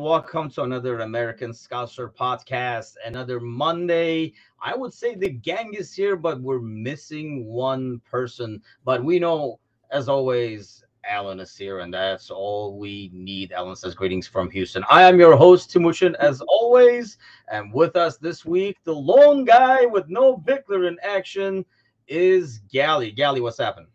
Welcome to another American Scouser podcast. Another Monday. I would say the gang is here, but we're missing one person. But we know, as always, Alan is here, and that's all we need. Alan says greetings from Houston. I am your host, Timuchin, as always. And with us this week, the lone guy with no Bickler in action is Gally. Gally, what's happening?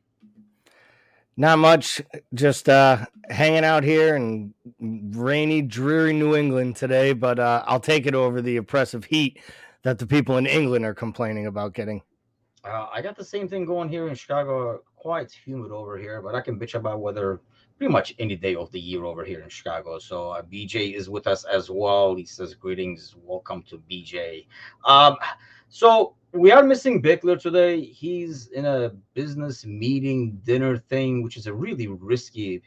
Not much, just uh, hanging out here in rainy, dreary New England today, but uh, I'll take it over the oppressive heat that the people in England are complaining about getting. Uh, I got the same thing going here in Chicago. Quite humid over here, but I can bitch about weather pretty much any day of the year over here in Chicago. So uh, BJ is with us as well. He says greetings, welcome to BJ. Um, so we are missing Bickler today. He's in a business meeting dinner thing, which is a really risky,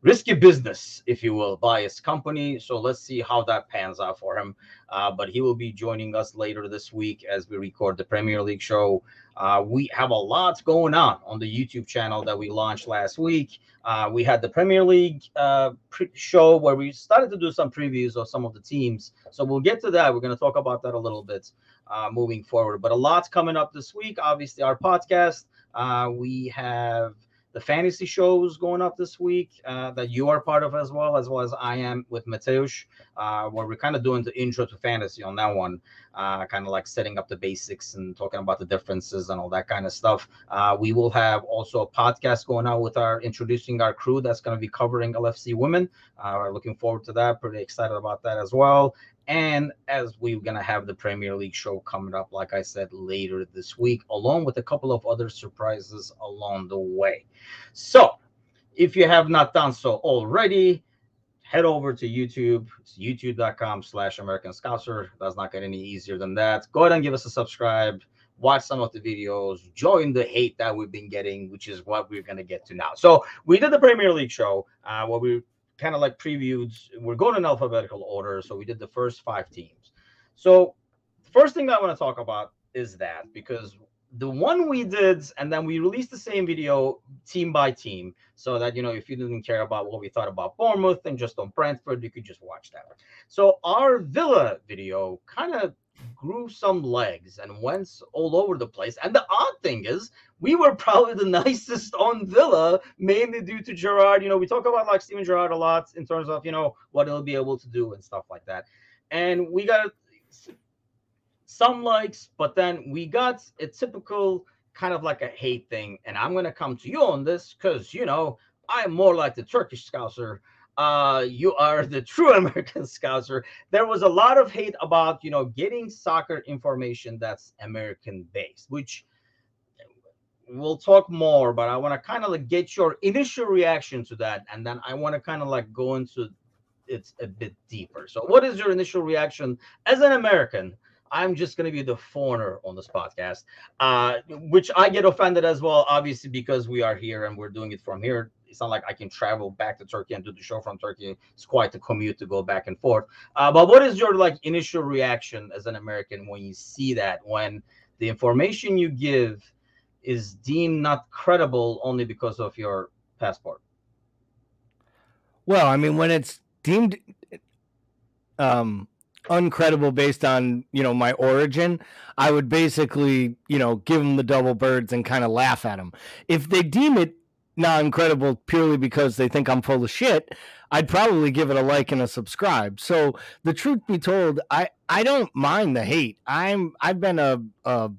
risky business, if you will, by his company. So let's see how that pans out for him. Uh, but he will be joining us later this week as we record the Premier League show. Uh, we have a lot going on on the YouTube channel that we launched last week. Uh, we had the Premier League uh, pre- show where we started to do some previews of some of the teams. So we'll get to that. We're going to talk about that a little bit uh, moving forward. But a lot's coming up this week. Obviously, our podcast. Uh, we have the fantasy shows going up this week uh, that you are part of as well, as well as I am with Mateusz, uh, where we're kind of doing the intro to fantasy on that one, uh, kind of like setting up the basics and talking about the differences and all that kind of stuff. Uh, we will have also a podcast going out with our introducing our crew that's going to be covering LFC women. Uh, we're looking forward to that. Pretty excited about that as well. And as we're going to have the Premier League show coming up, like I said, later this week, along with a couple of other surprises along the way. So, if you have not done so already, head over to YouTube. Youtube.com slash American Scouser. Does not get any easier than that. Go ahead and give us a subscribe. Watch some of the videos. Join the hate that we've been getting, which is what we're going to get to now. So, we did the Premier League show uh, where we kind of like previewed. We're going in alphabetical order, so we did the first five teams. So the first thing I want to talk about is that because the one we did, and then we released the same video team by team, so that you know if you didn't care about what we thought about Bournemouth and just on Brentford, you could just watch that. So our Villa video kind of grew some legs and went all over the place. And the odd thing is, we were probably the nicest on Villa, mainly due to Gerrard. You know, we talk about like Steven Gerrard a lot in terms of you know what he'll be able to do and stuff like that. And we got some likes, but then we got a typical kind of like a hate thing. And I'm gonna come to you on this because you know I'm more like the Turkish Scouser uh, you are the true American Scouser. There was a lot of hate about, you know, getting soccer information that's American based, which we'll talk more, but I want to kind of like get your initial reaction to that. And then I want to kind of like go into it a bit deeper. So, what is your initial reaction as an American? I'm just going to be the foreigner on this podcast, uh, which I get offended as well, obviously, because we are here and we're doing it from here it's not like I can travel back to Turkey and do the show from Turkey. It's quite a commute to go back and forth. Uh, but what is your like initial reaction as an American when you see that when the information you give is deemed not credible only because of your passport? Well, I mean, when it's deemed um, uncredible based on you know my origin, I would basically you know give them the double birds and kind of laugh at them. If they deem it non incredible purely because they think I'm full of shit, I'd probably give it a like and a subscribe. So the truth be told, I I don't mind the hate. I'm I've been a, a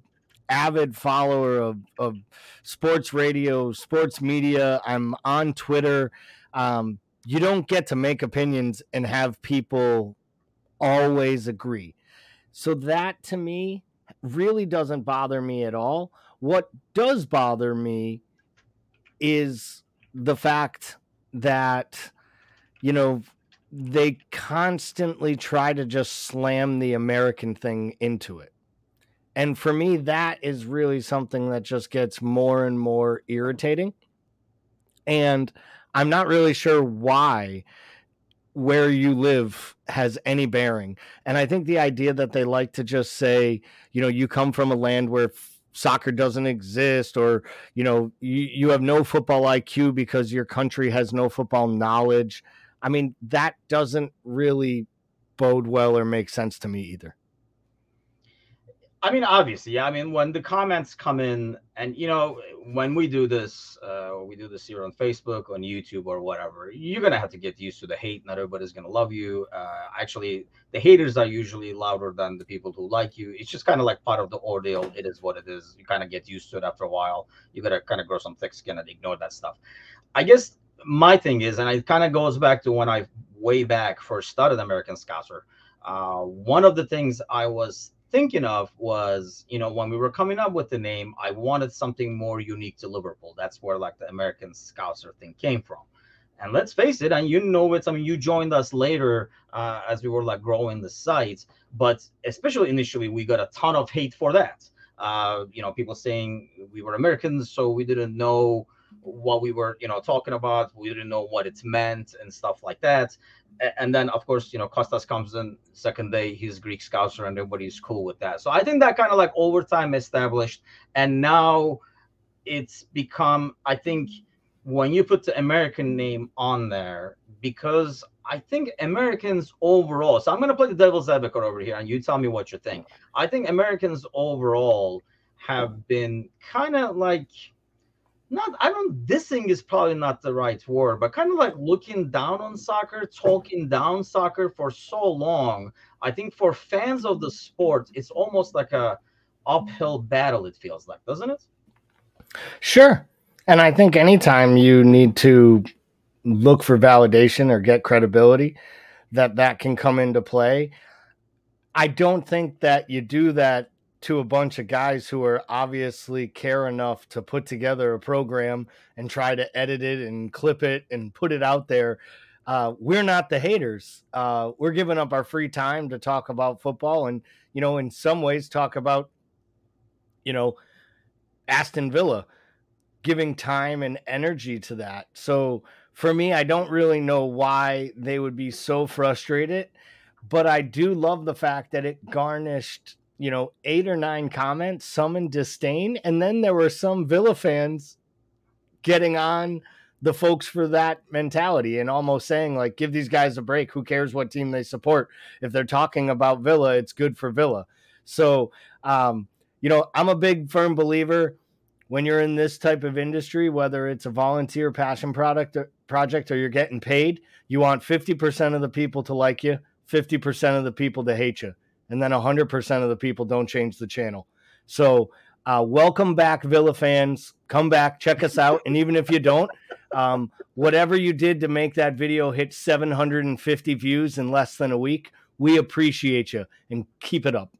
avid follower of of sports radio, sports media. I'm on Twitter. Um, you don't get to make opinions and have people always agree. So that to me really doesn't bother me at all. What does bother me is the fact that you know they constantly try to just slam the American thing into it. And for me, that is really something that just gets more and more irritating. And I'm not really sure why where you live has any bearing. And I think the idea that they like to just say, you know, you come from a land where soccer doesn't exist or you know you, you have no football iq because your country has no football knowledge I mean, that doesn't really bode well or make sense to me either. I mean, obviously, I mean, when the comments come in, and you know, when we do this, uh, we do this here on Facebook, on YouTube, or whatever, you're gonna have to get used to the hate. Not everybody's gonna love you. Uh, actually, the haters are usually louder than the people who like you. It's just kind of like part of the ordeal. It is what it is. You kind of get used to it after a while. You gotta kind of grow some thick skin and ignore that stuff. I guess my thing is, and it kind of goes back to when I way back first started American Scouser. Uh, one of the things I was thinking of was, you know, when we were coming up with the name, I wanted something more unique to Liverpool. That's where like the American Scouser thing came from. And let's face it, and you know it. I mean, you joined us later uh, as we were like growing the site, but especially initially, we got a ton of hate for that. Uh, you know, people saying we were Americans, so we didn't know what we were, you know, talking about. We didn't know what it meant and stuff like that and then of course you know Costas comes in second day he's Greek scouser and everybody's cool with that. So I think that kind of like over time established, and now it's become I think when you put the American name on there because I think Americans overall. So I'm gonna play the devil's advocate over here, and you tell me what you think. I think Americans overall have been kind of like not I don't dissing is probably not the right word, but kind of like looking down on soccer, talking down soccer for so long. I think for fans of the sport, it's almost like a uphill battle, it feels like, doesn't it? Sure. And I think anytime you need to look for validation or get credibility, that that can come into play. I don't think that you do that to a bunch of guys who are obviously care enough to put together a program and try to edit it and clip it and put it out there. Uh, we're not the haters. Uh, we're giving up our free time to talk about football and, you know, in some ways talk about, you know, Aston Villa, giving time and energy to that. So for me, I don't really know why they would be so frustrated, but I do love the fact that it garnished you know, eight or nine comments, some in disdain, and then there were some Villa fans getting on the folks for that mentality and almost saying like give these guys a break. Who cares what team they support? If they're talking about villa it's good for villa. So um, you know i'm a big firm believer when you're in this type of industry whether it's a volunteer passion product or project or you're getting paid you want 50% of the people to like you 50% of the people to hate you and then 100% of the people don't change the channel. So, uh, welcome back, Villa fans. Come back, check us out. And even if you don't, um, whatever you did to make that video hit 750 views in less than a week, we appreciate you and keep it up.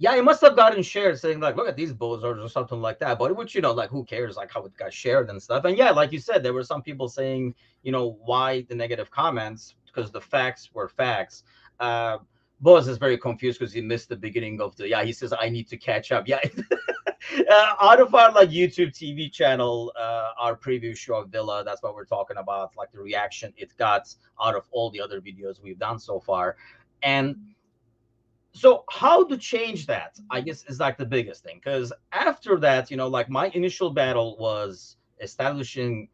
Yeah, it must have gotten shared saying, like, look at these bozos or something like that. But which, you know, like, who cares, like, how it got shared and stuff. And yeah, like you said, there were some people saying, you know, why the negative comments? Because the facts were facts. Uh, Boz is very confused because he missed the beginning of the. Yeah, he says I need to catch up. Yeah, uh, out of our like YouTube TV channel, uh, our preview show of Villa. That's what we're talking about. Like the reaction it got out of all the other videos we've done so far, and so how to change that? I guess is like the biggest thing because after that, you know, like my initial battle was establishing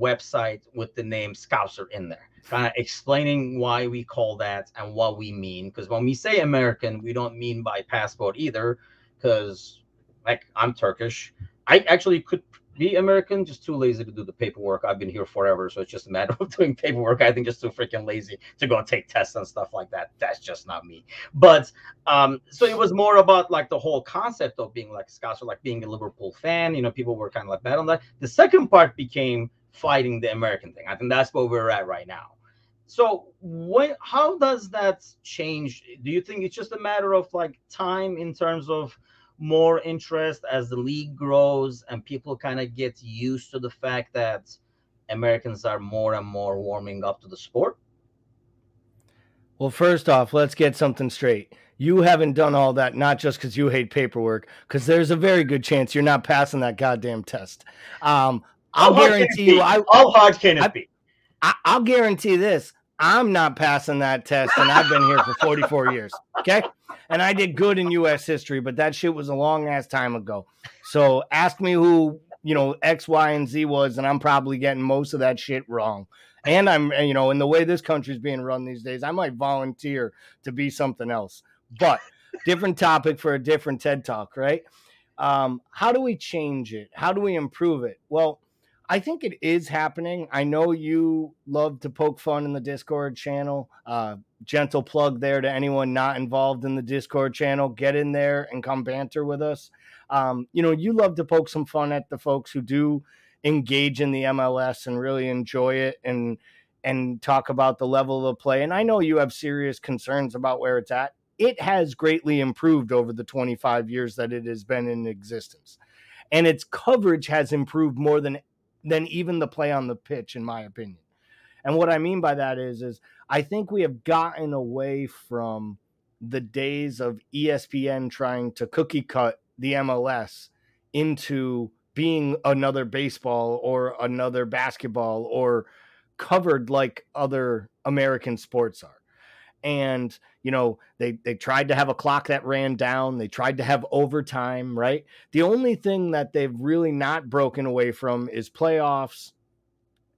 website with the name Scouser in there kind of explaining why we call that and what we mean. Because when we say American, we don't mean by passport either. Because like I'm Turkish, I actually could be American, just too lazy to do the paperwork. I've been here forever, so it's just a matter of doing paperwork. I think just too freaking lazy to go take tests and stuff like that. That's just not me. But um, so it was more about like the whole concept of being like Scots like being a Liverpool fan. You know, people were kind of like bad on that. The second part became fighting the American thing. I think that's where we're at right now. So what how does that change? Do you think it's just a matter of like time in terms of more interest as the league grows and people kind of get used to the fact that Americans are more and more warming up to the sport? Well, first off, let's get something straight. You haven't done all that not just because you hate paperwork, because there's a very good chance you're not passing that goddamn test. Um, I'll guarantee you. I, how hard can it be? I, will guarantee this. I'm not passing that test, and I've been here for 44 years. Okay. And I did good in U.S. history, but that shit was a long ass time ago. So ask me who you know, X, Y, and Z was, and I'm probably getting most of that shit wrong. And I'm, you know, in the way this country's being run these days, I might volunteer to be something else. But different topic for a different TED talk, right? Um, how do we change it? How do we improve it? Well, I think it is happening. I know you love to poke fun in the Discord channel. Uh, gentle plug there to anyone not involved in the Discord channel. Get in there and come banter with us. Um, you know, you love to poke some fun at the folks who do engage in the MLS and really enjoy it and and talk about the level of play. And I know you have serious concerns about where it's at. It has greatly improved over the 25 years that it has been in existence. And its coverage has improved more than than even the play on the pitch, in my opinion. And what I mean by that is, is I think we have gotten away from the days of ESPN trying to cookie cut the MLS into being another baseball or another basketball or covered like other American sports are. And you know, they they tried to have a clock that ran down, they tried to have overtime, right? The only thing that they've really not broken away from is playoffs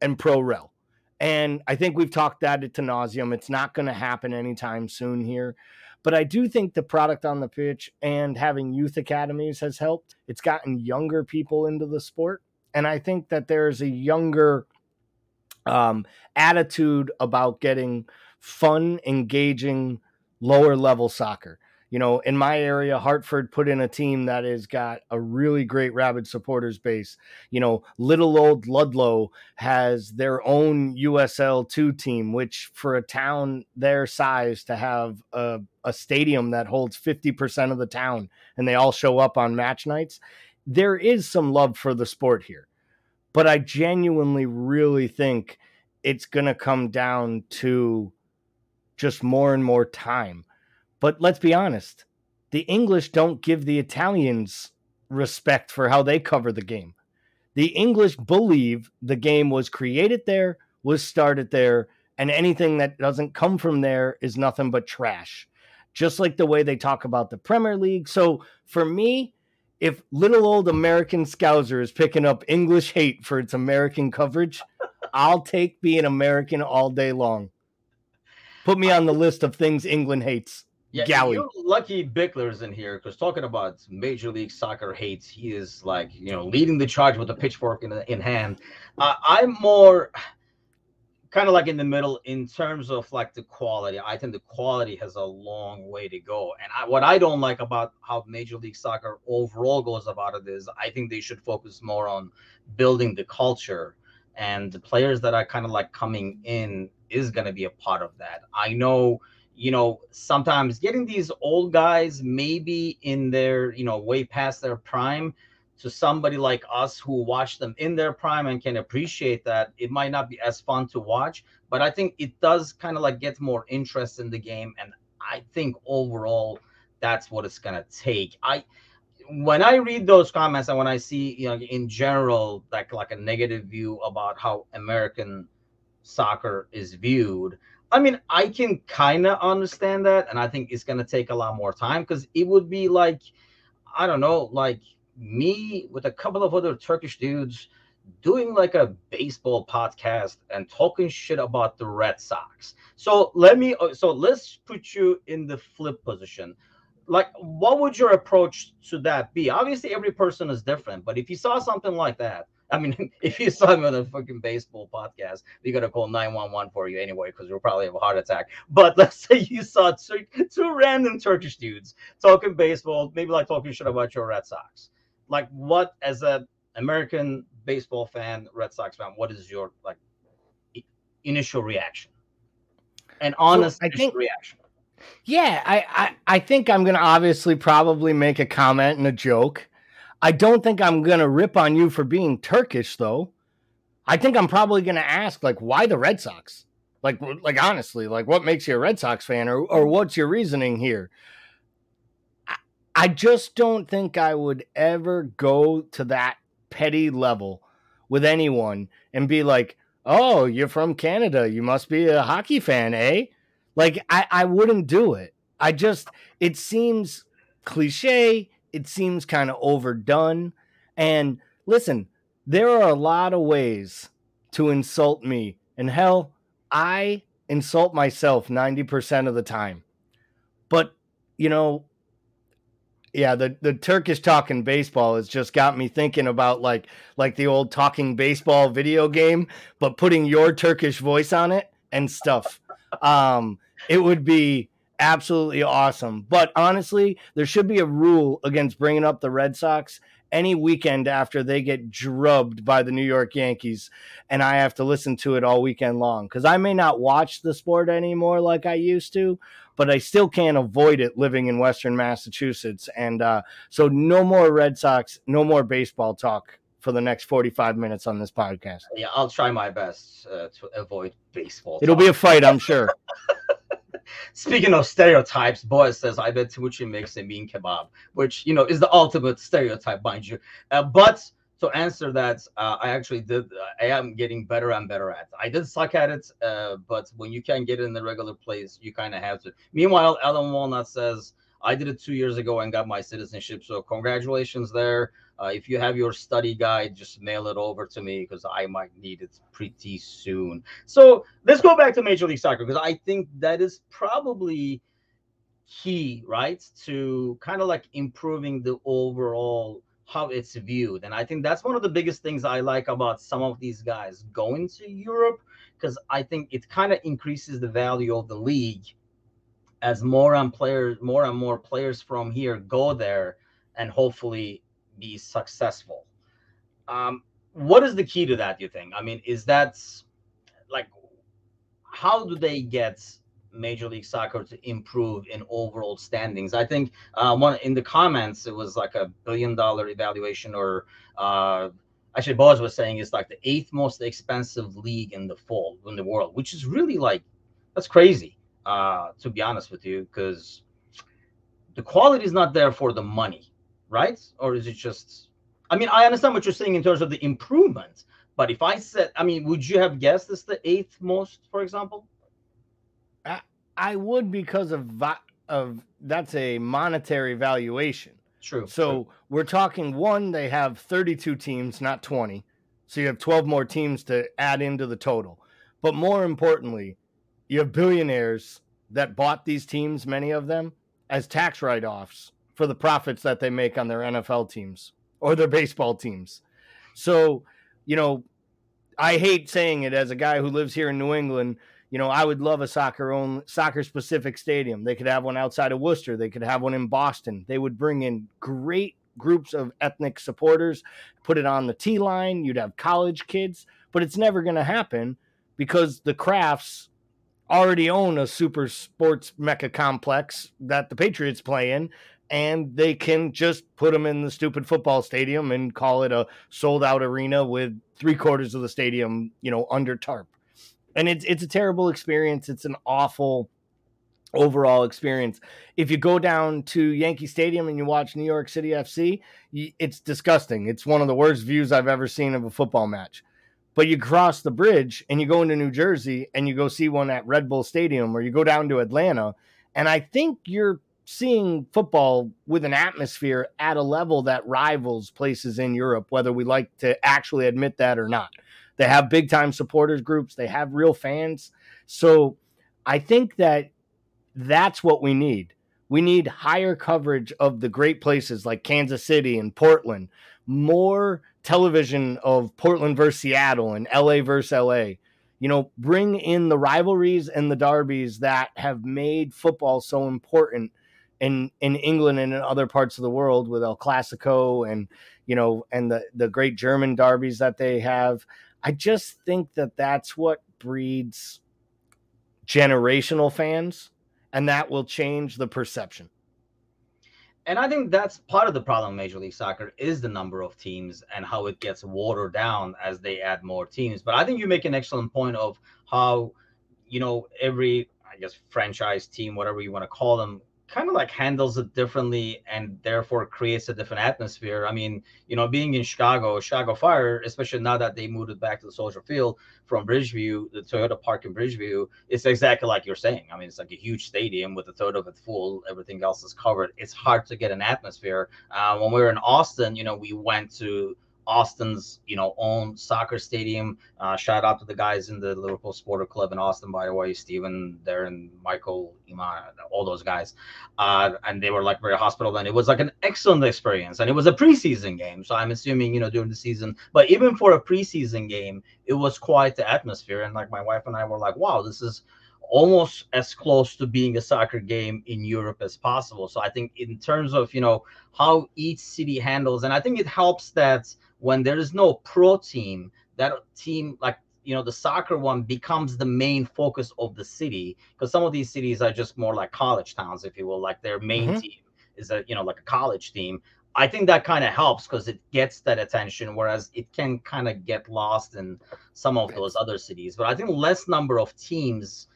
and pro rel. And I think we've talked that to nauseum. It's not going to happen anytime soon here. But I do think the product on the pitch and having youth academies has helped. It's gotten younger people into the sport. And I think that there's a younger um, attitude about getting fun, engaging, lower level soccer you know, in my area, Hartford put in a team that has got a really great rabid supporters base. You know, little old Ludlow has their own USL two team, which for a town their size to have a, a stadium that holds 50% of the town and they all show up on match nights, there is some love for the sport here. But I genuinely really think it's going to come down to just more and more time but let's be honest, the English don't give the Italians respect for how they cover the game. The English believe the game was created there, was started there, and anything that doesn't come from there is nothing but trash. Just like the way they talk about the Premier League. So for me, if little old American Scouser is picking up English hate for its American coverage, I'll take being American all day long. Put me on the list of things England hates. Yeah, Galley. you're lucky Bickler's in here because talking about Major League Soccer hates, he is like you know leading the charge with a pitchfork in in hand. Uh, I'm more kind of like in the middle in terms of like the quality. I think the quality has a long way to go. And I, what I don't like about how Major League Soccer overall goes about it is I think they should focus more on building the culture and the players that are kind of like coming in is going to be a part of that. I know you know, sometimes getting these old guys maybe in their, you know, way past their prime to somebody like us who watch them in their prime and can appreciate that, it might not be as fun to watch, but I think it does kind of like get more interest in the game. And I think overall, that's what it's gonna take. I when I read those comments and when I see, you know, in general, like like a negative view about how American soccer is viewed, I mean, I can kind of understand that, and I think it's gonna take a lot more time because it would be like, I don't know, like me with a couple of other Turkish dudes doing like a baseball podcast and talking shit about the Red Sox. So let me, uh, so let's put you in the flip position. Like, what would your approach to that be? Obviously, every person is different, but if you saw something like that, I mean, if you saw me on a fucking baseball podcast, we got to call 911 for you anyway, because you'll probably have a heart attack. But let's say you saw two, two random Turkish dudes talking baseball, maybe like talking shit about your Red Sox. Like, what, as a American baseball fan, Red Sox fan, what is your like initial reaction? An honest so I think, reaction. Yeah, I, I, I think I'm gonna obviously probably make a comment and a joke I don't think I'm going to rip on you for being Turkish, though. I think I'm probably going to ask, like, why the Red Sox? Like, like honestly, like, what makes you a Red Sox fan, or or what's your reasoning here? I, I just don't think I would ever go to that petty level with anyone and be like, "Oh, you're from Canada, you must be a hockey fan, eh?" Like, I I wouldn't do it. I just it seems cliche it seems kind of overdone. And listen, there are a lot of ways to insult me. And hell, I insult myself 90% of the time. But, you know, yeah, the, the Turkish talking baseball has just got me thinking about like like the old talking baseball video game, but putting your Turkish voice on it and stuff. Um, it would be absolutely awesome. But honestly, there should be a rule against bringing up the Red Sox any weekend after they get drubbed by the New York Yankees and I have to listen to it all weekend long because I may not watch the sport anymore like I used to, but I still can't avoid it living in Western Massachusetts. And uh, so, no more Red Sox, no more baseball talk for the next 45 minutes on this podcast. Yeah, I'll try my best uh, to avoid baseball. It'll talk. be a fight, I'm sure. Speaking of stereotypes, Boaz says, I bet Timuchin makes a mean kebab, which, you know, is the ultimate stereotype, mind you. Uh, but to answer that, uh, I actually did. I am getting better and better at. I did suck at it, uh, but when you can't get it in the regular place, you kind of have to. Meanwhile, Alan Walnut says, I did it two years ago and got my citizenship. So congratulations there. Uh, if you have your study guide, just mail it over to me because I might need it pretty soon. So let's go back to Major League Soccer because I think that is probably key, right, to kind of like improving the overall how it's viewed. And I think that's one of the biggest things I like about some of these guys going to Europe because I think it kind of increases the value of the league as more and players, more and more players from here go there and hopefully be successful. Um, what is the key to that? You think? I mean, is that like how do they get Major League Soccer to improve in overall standings? I think uh, one in the comments it was like a billion dollar evaluation, or uh, actually, Boaz was saying it's like the eighth most expensive league in the fall in the world, which is really like that's crazy. Uh, to be honest with you, because the quality is not there for the money right? Or is it just? I mean, I understand what you're saying in terms of the improvement, but if I said, I mean, would you have guessed this the eighth most, for example? I, I would because of of that's a monetary valuation. True. So true. we're talking one. They have 32 teams, not 20. So you have 12 more teams to add into the total. But more importantly, you have billionaires that bought these teams, many of them, as tax write offs for the profits that they make on their NFL teams or their baseball teams. So, you know, I hate saying it as a guy who lives here in New England. You know, I would love a soccer own soccer specific stadium. They could have one outside of Worcester. They could have one in Boston. They would bring in great groups of ethnic supporters, put it on the T line. You'd have college kids, but it's never going to happen because the Krafts already own a super sports mecca complex that the Patriots play in and they can just put them in the stupid football stadium and call it a sold out arena with three quarters of the stadium, you know, under tarp. And it's it's a terrible experience. It's an awful overall experience. If you go down to Yankee Stadium and you watch New York City FC, it's disgusting. It's one of the worst views I've ever seen of a football match. But you cross the bridge and you go into New Jersey and you go see one at Red Bull Stadium or you go down to Atlanta and I think you're seeing football with an atmosphere at a level that rivals places in Europe, whether we like to actually admit that or not. They have big time supporters groups, they have real fans. So I think that that's what we need. We need higher coverage of the great places like Kansas City and Portland, more television of Portland versus Seattle and LA versus LA. You know, bring in the rivalries and the derbies that have made football so important in in England and in other parts of the world with El Clasico and you know and the the great German derbies that they have. I just think that that's what breeds generational fans, and that will change the perception. And I think that's part of the problem Major League Soccer is the number of teams and how it gets watered down as they add more teams. But I think you make an excellent point of how, you know, every I guess franchise team, whatever you want to call them, kind of like handles it differently and therefore creates a different atmosphere. I mean, you know, being in Chicago, Chicago Fire, especially now that they moved it back to the Soldier Field from Bridgeview, the Toyota Park in Bridgeview, it's exactly like you're saying. I mean, it's like a huge stadium with a third of it full, everything else is covered. It's hard to get an atmosphere. Uh, when we were in Austin, you know, we went to Austin's, you know, own soccer stadium. Uh, shout out to the guys in the Liverpool Sporter Club in Austin, by the way, Stephen, Darren, Michael, Iman, all those guys. Uh, and they were like very hospitable, and it was like an excellent experience. And it was a preseason game, so I'm assuming, you know, during the season. But even for a preseason game, it was quite the atmosphere. And like my wife and I were like, wow, this is almost as close to being a soccer game in Europe as possible. So I think in terms of you know how each city handles, and I think it helps that when there is no pro team, that team like you know the soccer one becomes the main focus of the city because some of these cities are just more like college towns, if you will, like their main mm-hmm. team is a you know like a college team. I think that kind of helps because it gets that attention, whereas it can kind of get lost in some of those other cities. But I think less number of teams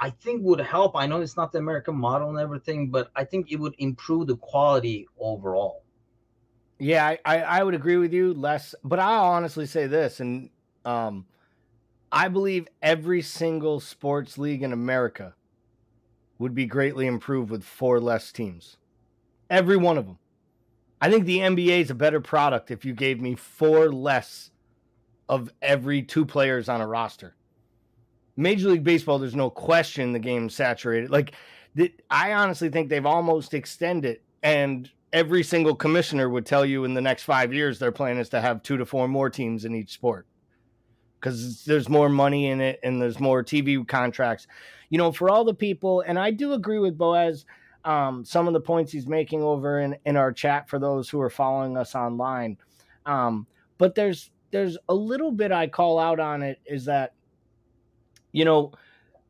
I think would help. I know it's not the American model and everything, but I think it would improve the quality overall. Yeah, I, I, I would agree with you less, but I'll honestly say this, and um, I believe every single sports league in America would be greatly improved with four less teams. Every one of them. I think the NBA is a better product if you gave me four less of every two players on a roster. Major League Baseball, there's no question the game's saturated. Like, I honestly think they've almost extended, and every single commissioner would tell you in the next five years their plan is to have two to four more teams in each sport because there's more money in it and there's more TV contracts. You know, for all the people, and I do agree with Boaz. Um, some of the points he's making over in, in our chat for those who are following us online. Um, but there's there's a little bit I call out on it is that you know,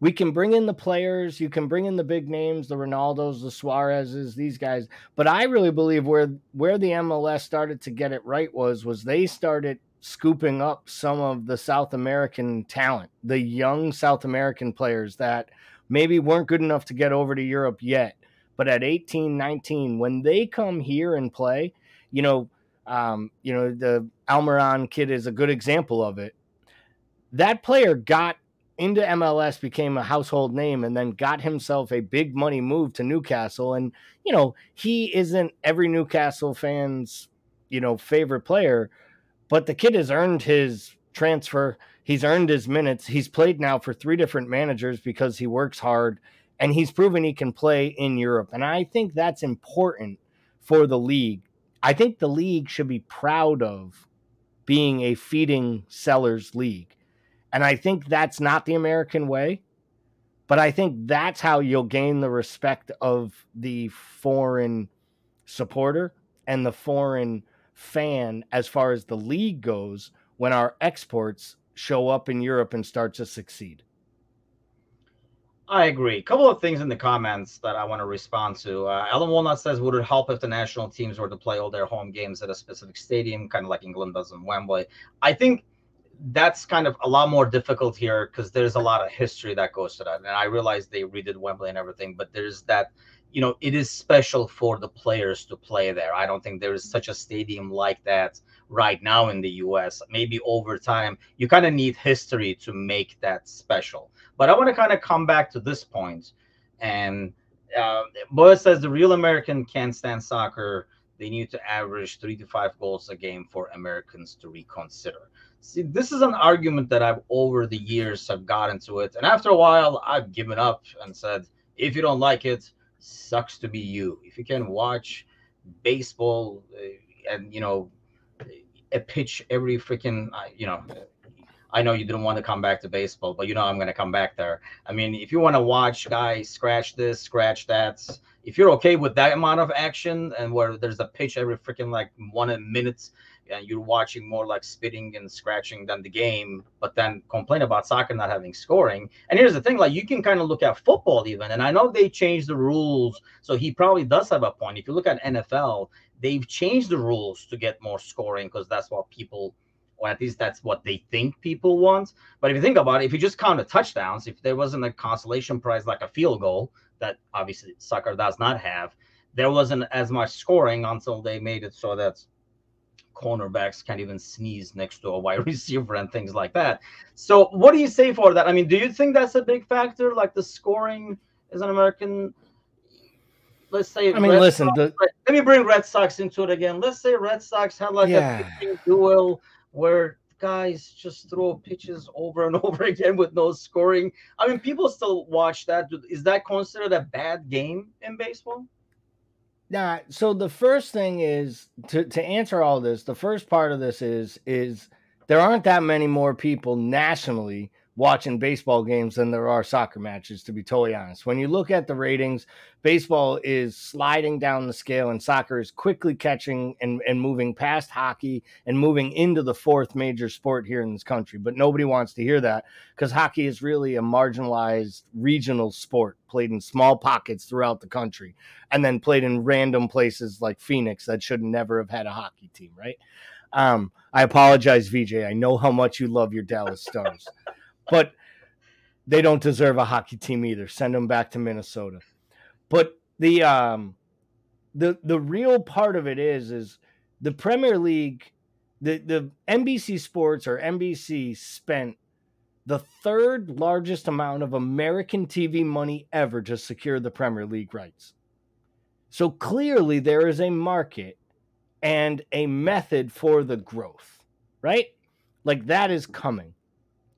we can bring in the players, you can bring in the big names, the Ronaldos, the Suarez's, these guys. But I really believe where where the MLS started to get it right was was they started scooping up some of the South American talent, the young South American players that maybe weren't good enough to get over to Europe yet. But at 18, 19, when they come here and play, you know, um, you know, the Almiron kid is a good example of it. That player got into MLS, became a household name, and then got himself a big money move to Newcastle. And, you know, he isn't every Newcastle fan's, you know, favorite player, but the kid has earned his transfer. He's earned his minutes. He's played now for three different managers because he works hard and he's proven he can play in Europe. And I think that's important for the league. I think the league should be proud of being a feeding sellers league and I think that's not the American way. But I think that's how you'll gain the respect of the foreign supporter and the foreign fan as far as the league goes when our exports show up in Europe and start to succeed. I agree. A couple of things in the comments that I want to respond to. Uh, Alan Walnut says, "Would it help if the national teams were to play all their home games at a specific stadium, kind of like England does in Wembley?" I think that's kind of a lot more difficult here because there's a lot of history that goes to that. And I realize they redid Wembley and everything, but there's that, you know, it is special for the players to play there. I don't think there is such a stadium like that right now in the US. Maybe over time, you kind of need history to make that special. But I want to kind of come back to this point. And uh, says the real American can't stand soccer. They need to average three to five goals a game for Americans to reconsider. See, this is an argument that I've over the years have gotten to it, and after a while, I've given up and said, if you don't like it, sucks to be you. If you can watch baseball uh, and you know a pitch every freaking you know I know you didn't want to come back to baseball, but you know I'm going to come back there. I mean, if you want to watch guys scratch this, scratch that, if you're okay with that amount of action and where there's a pitch every freaking like one minute and you're watching more like spitting and scratching than the game, but then complain about soccer not having scoring. And here's the thing, like you can kind of look at football even, and I know they changed the rules, so he probably does have a point. If you look at NFL, they've changed the rules to get more scoring because that's what people or at least that's what they think people want. But if you think about it, if you just count the touchdowns, if there wasn't a consolation prize like a field goal that obviously soccer does not have, there wasn't as much scoring until they made it so that cornerbacks can't even sneeze next to a wide receiver and things like that. So, what do you say for that? I mean, do you think that's a big factor? Like the scoring is an American. let's say I mean, Red listen, Sox, the, let me bring Red Sox into it again. Let's say Red Sox had like Yeah. a pitching duel where guys just throw pitches over and over again with no scoring. I mean, people still watch that. Is that considered a bad game in baseball? Nah, so the first thing is to to answer all this, the first part of this is is there aren't that many more people nationally watching baseball games than there are soccer matches to be totally honest. When you look at the ratings, baseball is sliding down the scale and soccer is quickly catching and, and moving past hockey and moving into the fourth major sport here in this country. But nobody wants to hear that because hockey is really a marginalized regional sport played in small pockets throughout the country and then played in random places like Phoenix that should never have had a hockey team, right? Um, I apologize, BJ. I know how much you love your Dallas Stars, but they don't deserve a hockey team either. Send them back to Minnesota. But the um, the the real part of it is is the Premier League, the the NBC Sports or NBC spent the third largest amount of American TV money ever to secure the Premier League rights. So clearly there is a market and a method for the growth, right? Like that is coming.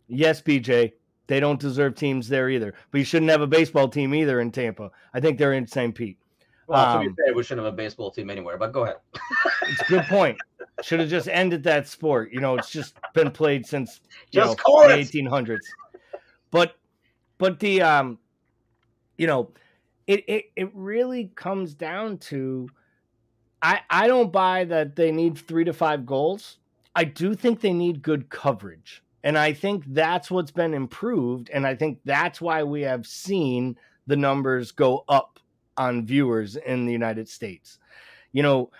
Yes, BJ, they don't deserve teams there either. But you shouldn't have a baseball team either in Tampa. I think they're in St. Pete. Well, to Um, be fair, we shouldn't have a baseball team anywhere. But go ahead. It's a good point. Should have just ended that sport. You know, it's just been played since Just know, the 1800s. But but the um you know, it it it really comes down to I I don't buy that they need 3 to 5 goals. I do think they need good coverage. And I think that's what's been improved and I think that's why we have seen the numbers go up on viewers in the United States. You know,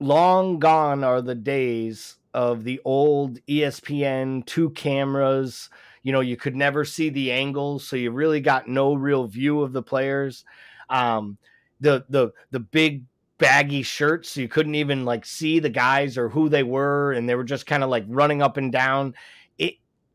long gone are the days of the old ESPN two cameras. You know, you could never see the angles, so you really got no real view of the players. Um, the the the big baggy shirts, so you couldn't even like see the guys or who they were, and they were just kind of like running up and down.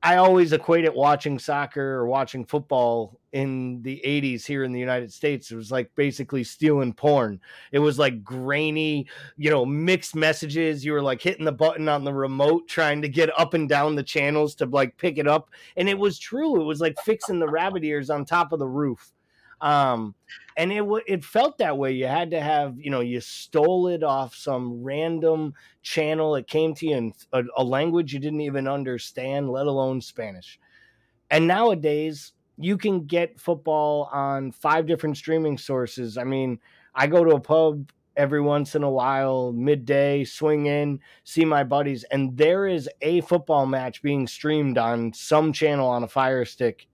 I always equate it watching soccer or watching football in the 80s here in the United States. It was like basically stealing porn. It was like grainy, you know, mixed messages. You were like hitting the button on the remote trying to get up and down the channels to like pick it up. And it was true. It was like fixing the rabbit ears on top of the roof. Um, and it w- it felt that way. You had to have, you know, you stole it off some random channel. It came to you in a, a language you didn't even understand, let alone Spanish. And nowadays, you can get football on five different streaming sources. I mean, I go to a pub every once in a while, midday, swing in, see my buddies, and there is a football match being streamed on some channel on a fire stick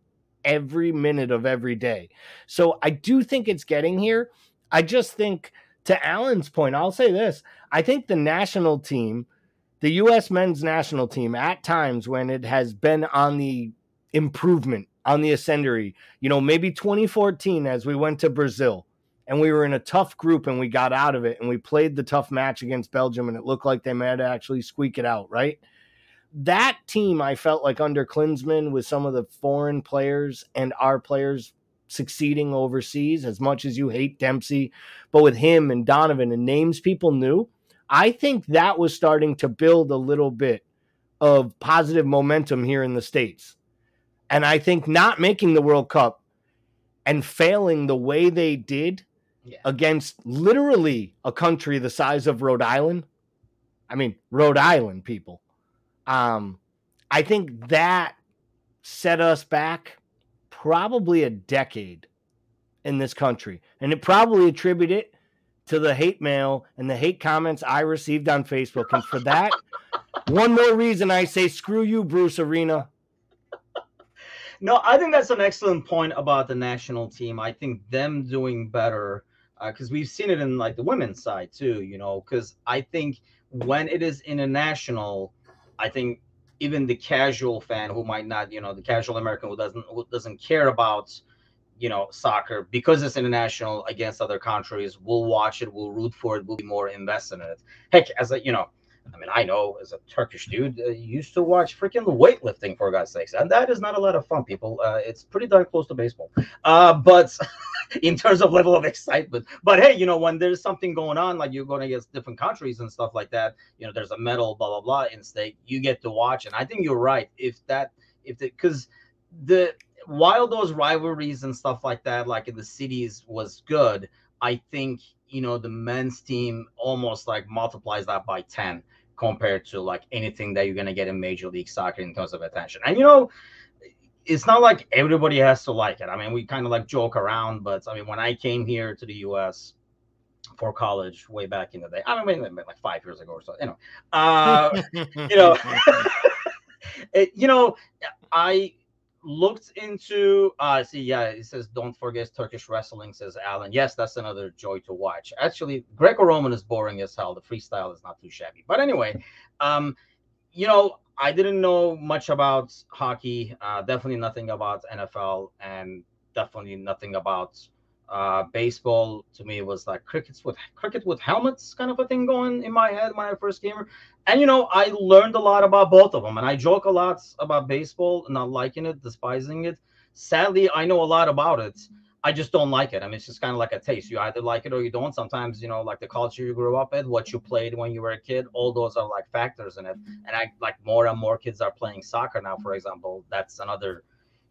every minute of every day. So I do think it's getting here. I just think, to Alan's point, I'll say this I think the national team, the U.S. men's national team, at times when it has been on the improvement, on the ascendery, you know, maybe 2014 as we went to Brazil and we were in a tough group and we got out of it and we played the tough match against Belgium and it looked like they might actually squeak it out, right? That team, I felt like under Klinsmann with some of the foreign players and our players succeeding overseas, as much as you hate Dempsey, but with him and Donovan and names people knew, I think that was starting to build a little bit of positive momentum here in the States. And I think not making the World Cup and failing the way they did Yeah. against literally a country the size of Rhode Island. I mean, Rhode Island people. Um, I think that set us back probably a decade in this country. And it probably attributed it to the hate mail and the hate comments I received on Facebook. And for that, one more reason I say screw you, Bruce Arena. No, I think that's an excellent point about the national team. I think them doing better because we've seen it in like the women's side too. You know, because I think when it is international, I think even the casual fan who might not, you know, the casual American who doesn't who doesn't care about, you know, soccer because it's international against other countries, will watch it, will root for it, will be more invested in it. Heck, as a you know, I mean, I know as a Turkish dude, uh, used to watch freaking weightlifting for God's sakes, and that is not a lot of fun, people. Uh, it's pretty darn close to baseball, uh, but in terms of level of excitement. But hey, you know, when there's something going on, like you're going against different countries and stuff like that, you know, there's a medal, blah blah blah in stake. You get to watch, and I think you're right. If that, if because the while those rivalries and stuff like that, like in the cities, was good, I think you know the men's team almost like multiplies that by 10 compared to like anything that you're going to get in major league soccer in terms of attention. And you know it's not like everybody has to like it. I mean we kind of like joke around but i mean when i came here to the us for college way back in the day i mean like five years ago or so you know uh you know it, you know i looked into uh see yeah it says don't forget turkish wrestling says alan. Yes that's another joy to watch. Actually greco-roman is boring as hell. The freestyle is not too shabby. But anyway um you know i didn't know much about hockey. Uh definitely nothing about nfl and definitely nothing about uh baseball to me was like crickets with cricket with helmets kind of a thing going in my head when i first came and you know i learned a lot about both of them and i joke a lot about baseball not liking it despising it. Sadly i know a lot about it. I just don't like it. I mean it's just kind of like a taste. You either like it or you don't. Sometimes you know like the culture you grew up in what you played when you were a kid all those are like factors in it. And i like more and more kids are playing soccer now for example. That's another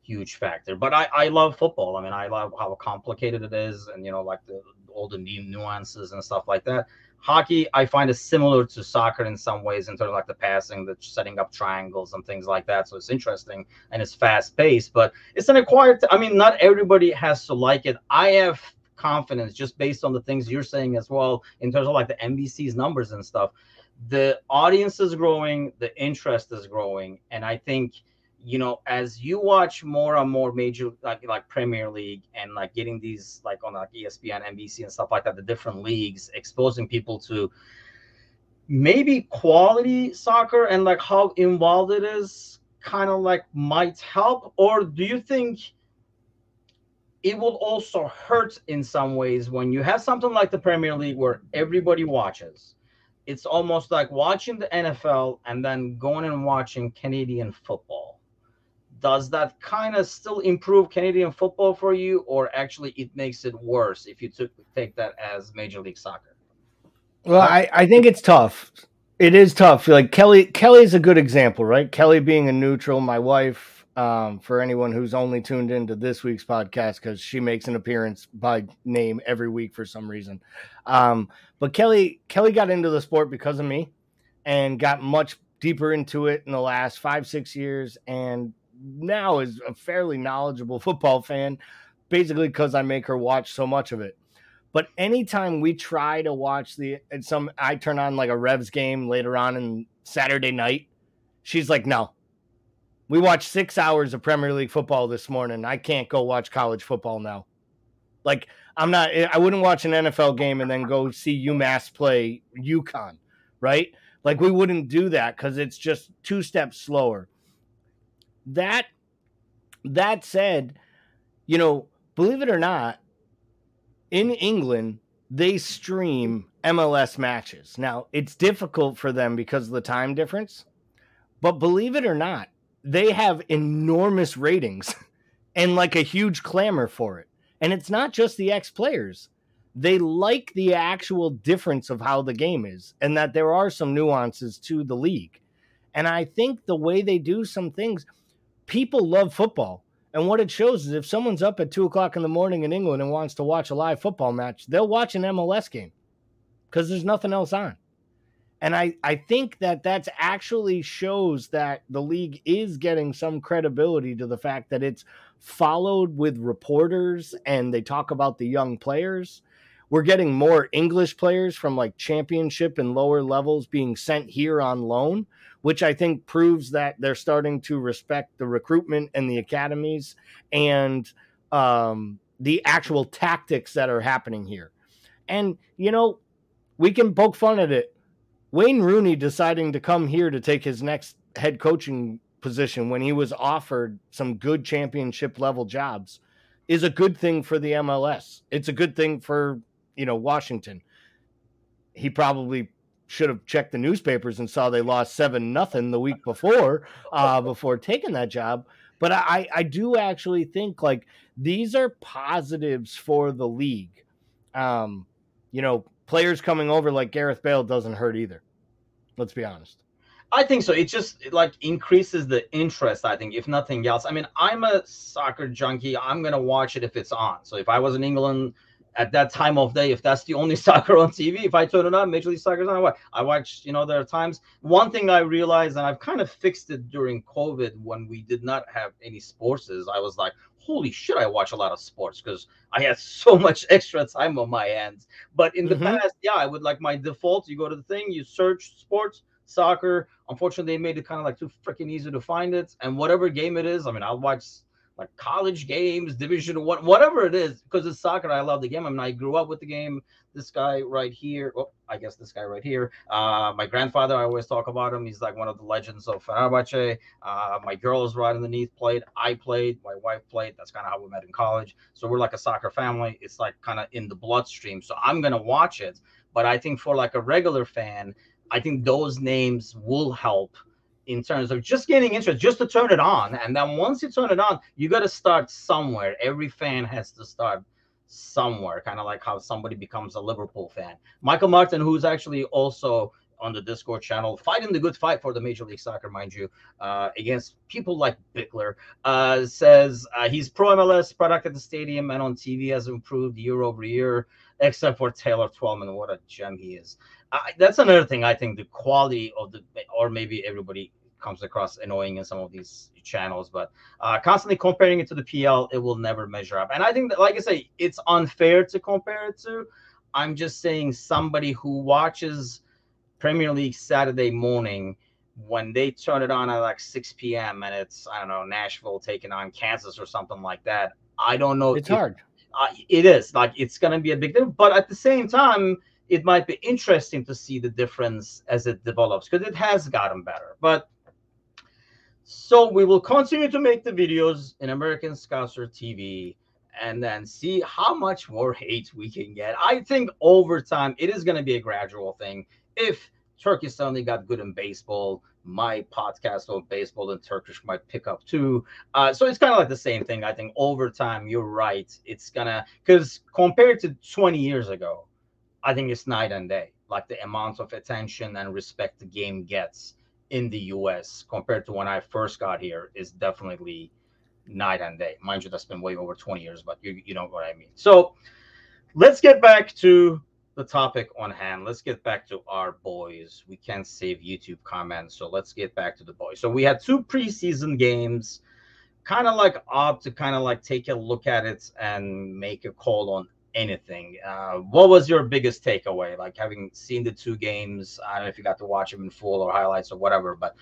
huge factor. But I, I love football. I mean, I love how complicated it is, and you know, like the all the nuances and stuff like that. Hockey, I find is similar to soccer in some ways in terms of like the passing, the setting up triangles and things like that. So it's interesting and it's fast paced, but it's an acquired. I mean, not everybody has to like it. I have confidence just based on the things you're saying as well in terms of like the NBC's numbers and stuff. The audience is growing, the interest is growing, and I think you know, as you watch more and more major like like Premier League and like getting these like on like ESPN, NBC, and stuff like that, the different leagues, exposing people to maybe quality soccer and like how involved it is, kind of like might help, or do you think? It will also hurt in some ways when you have something like the Premier League where everybody watches. It's almost like watching the NFL and then going and watching Canadian football does that kind of still improve Canadian football for you, or actually it makes it worse if you took take that as Major League Soccer? Well, I, I think it's tough. It is tough. Like Kelly, Kelly's a good example, right? Kelly being a neutral, my wife. Um, for anyone who's only tuned into this week's podcast, because she makes an appearance by name every week for some reason. Um, but Kelly, Kelly got into the sport because of me, and got much deeper into it in the last five, six years, and now is a fairly knowledgeable football fan, basically because I make her watch so much of it. But anytime we try to watch the some, I turn on like a Revs game later on in Saturday night. She's like, "No, we watched six hours of Premier League football this morning. I can't go watch college football now. Like, I'm not. Eh, I wouldn't watch an NFL game and then go see UMass play UConn, right? Like, we wouldn't do that because it's just two steps slower that that said, you know, believe it or not, in England they stream MLS matches. Now, it's difficult for them because of the time difference, but believe it or not, they have enormous ratings and like a huge clamor for it. And it's not just the ex players. They like the actual difference of how the game is and that there are some nuances to the league. And I think the way they do some things, people love football. And what it shows is if someone's up at two o'clock in the morning in England and wants to watch a live football match, they'll watch an MLS game because there's nothing else on. And I, I think that that's actually shows that the league is getting some credibility to the fact that it's followed with reporters and they talk about the young players. We're getting more English players from like championship and lower levels being sent here on loan which I think proves that they're starting to respect the recruitment and the academies and um, the actual tactics that are happening here. And, you know, we can poke fun at it. Wayne Rooney deciding to come here to take his next head coaching position when he was offered some good championship level jobs is a good thing for the MLS. It's a good thing for, you know, Washington. He probably should have checked the newspapers and saw they lost seven nothing the week before uh, before taking that job. But I, I do actually think like these are positives for the league. Um, you know, players coming over like Gareth Bale doesn't hurt either. Let's be honest. I think so. It just like increases the interest. I think, if nothing else. I mean, I'm a soccer junkie. I'm gonna watch it if it's on. So if I was in England at that time of day, if that's the only soccer on TV, if I turn it on, Major League Soccer's on. I watch. I watch. You know, there are times. One thing I realized, and I've kind of fixed it during COVID when we did not have any sports, is I was like, holy shit, I watch a lot of sports because I had so much extra time on my hands. But in the mm-hmm. past, yeah, I would like my default. You go to the thing, you search sports, soccer. Unfortunately, they made it kind of like too freaking easy to find it. And whatever game it is, I mean, I'll watch like college games, division one, whatever it is, because it's soccer. I love the game. I mean, I grew up with the game. This guy right here, oh, I guess this guy right here. Uh, my grandfather, I always talk about him. He's like one of the legends of Fenerbahce. Uh, my girl is right underneath, played. I played. My wife played. That's kind of how we met in college. So we're like a soccer family. It's like kind of in the bloodstream. So I'm gonna watch it. But I think for like a regular fan, I think those names will help in terms of just getting interest, just to turn it on. And then once you turn it on, you got to start somewhere. Every fan has to start somewhere, kind of like how somebody becomes a Liverpool fan. Michael Martin, who's actually also on the Discord channel, fighting the good fight for the Major League Soccer, mind you, uh, against people like Bickler, uh, says uh, he's pro MLS product at the stadium and on TV has improved year over year, except for Taylor Twellman. What a gem he is. That's another thing I think the quality of the, or maybe everybody comes across annoying in some of these channels, but uh, constantly comparing it to the PL, it will never measure up. And I think that, like I say, it's unfair to compare it to. I'm just saying somebody who watches Premier League Saturday morning when they turn it on at like 6 p.m. and it's I don't know Nashville taking on Kansas or something like that. I don't know. It's if, hard. Uh, it is like it's gonna be a big deal, but at the same time, it might be interesting to see the difference as it develops because it has gotten better. But so we will continue to make the videos in American Scouser TV and then see how much more hate we can get. I think over time it is going to be a gradual thing. If Turkey suddenly got good in baseball, my podcast on baseball and Turkish might pick up too. Uh, so it's kind of like the same thing. I think over time, you're right. It's gonna because compared to 20 years ago, I think it's night and day. Like the amount of attention and respect the game gets in the US compared to when I first got here is definitely night and day. Mind you, that's been way over 20 years, but you, you know what I mean. So let's get back to the topic on hand. Let's get back to our boys. We can't save YouTube comments, so let's get back to the boys. So we had two preseason games, kind of like odd to kind of like take a look at it and make a call on anything. Uh, what was your biggest takeaway? Like having seen the two games, I don't know if you got to watch them in full or highlights or whatever, but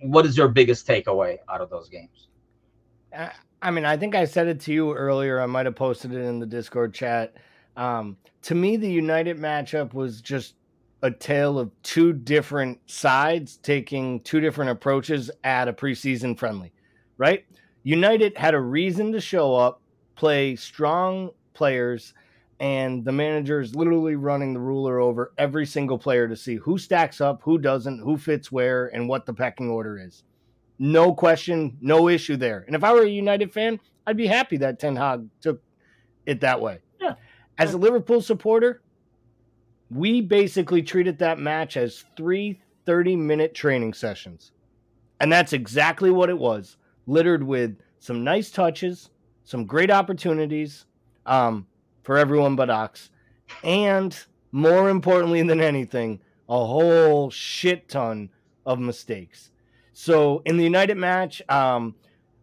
what is your biggest takeaway out of those games? I mean, I think I said it to you earlier. I might have posted it in the Discord chat. Um, to me, the United matchup was just a tale of two different sides taking two different approaches at a preseason friendly, right? United had a reason to show up, play strong players and the manager is literally running the ruler over every single player to see who stacks up, who doesn't, who fits where, and what the pecking order is. No question, no issue there. And if I were a United fan, I'd be happy that Ten Hag took it that way. Yeah. As a Liverpool supporter, we basically treated that match as three 30 minute training sessions. And that's exactly what it was littered with some nice touches, some great opportunities, um, for everyone but Ox. And more importantly than anything, a whole shit ton of mistakes. So in the United match, um,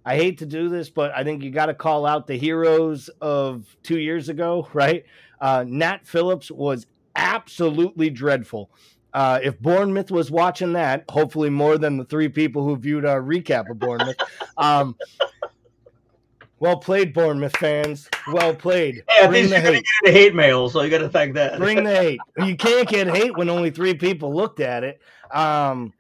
I hate to do this, but I think you got to call out the heroes of two years ago, right? Uh, Nat Phillips was absolutely dreadful. Uh, if Bournemouth was watching that, hopefully more than the three people who viewed our recap of Bournemouth, um, well played, Bournemouth fans. Well played. Yeah, Bring the hate. the hate mail, so you got to thank that. Bring the hate. You can't get hate when only three people looked at it. Um,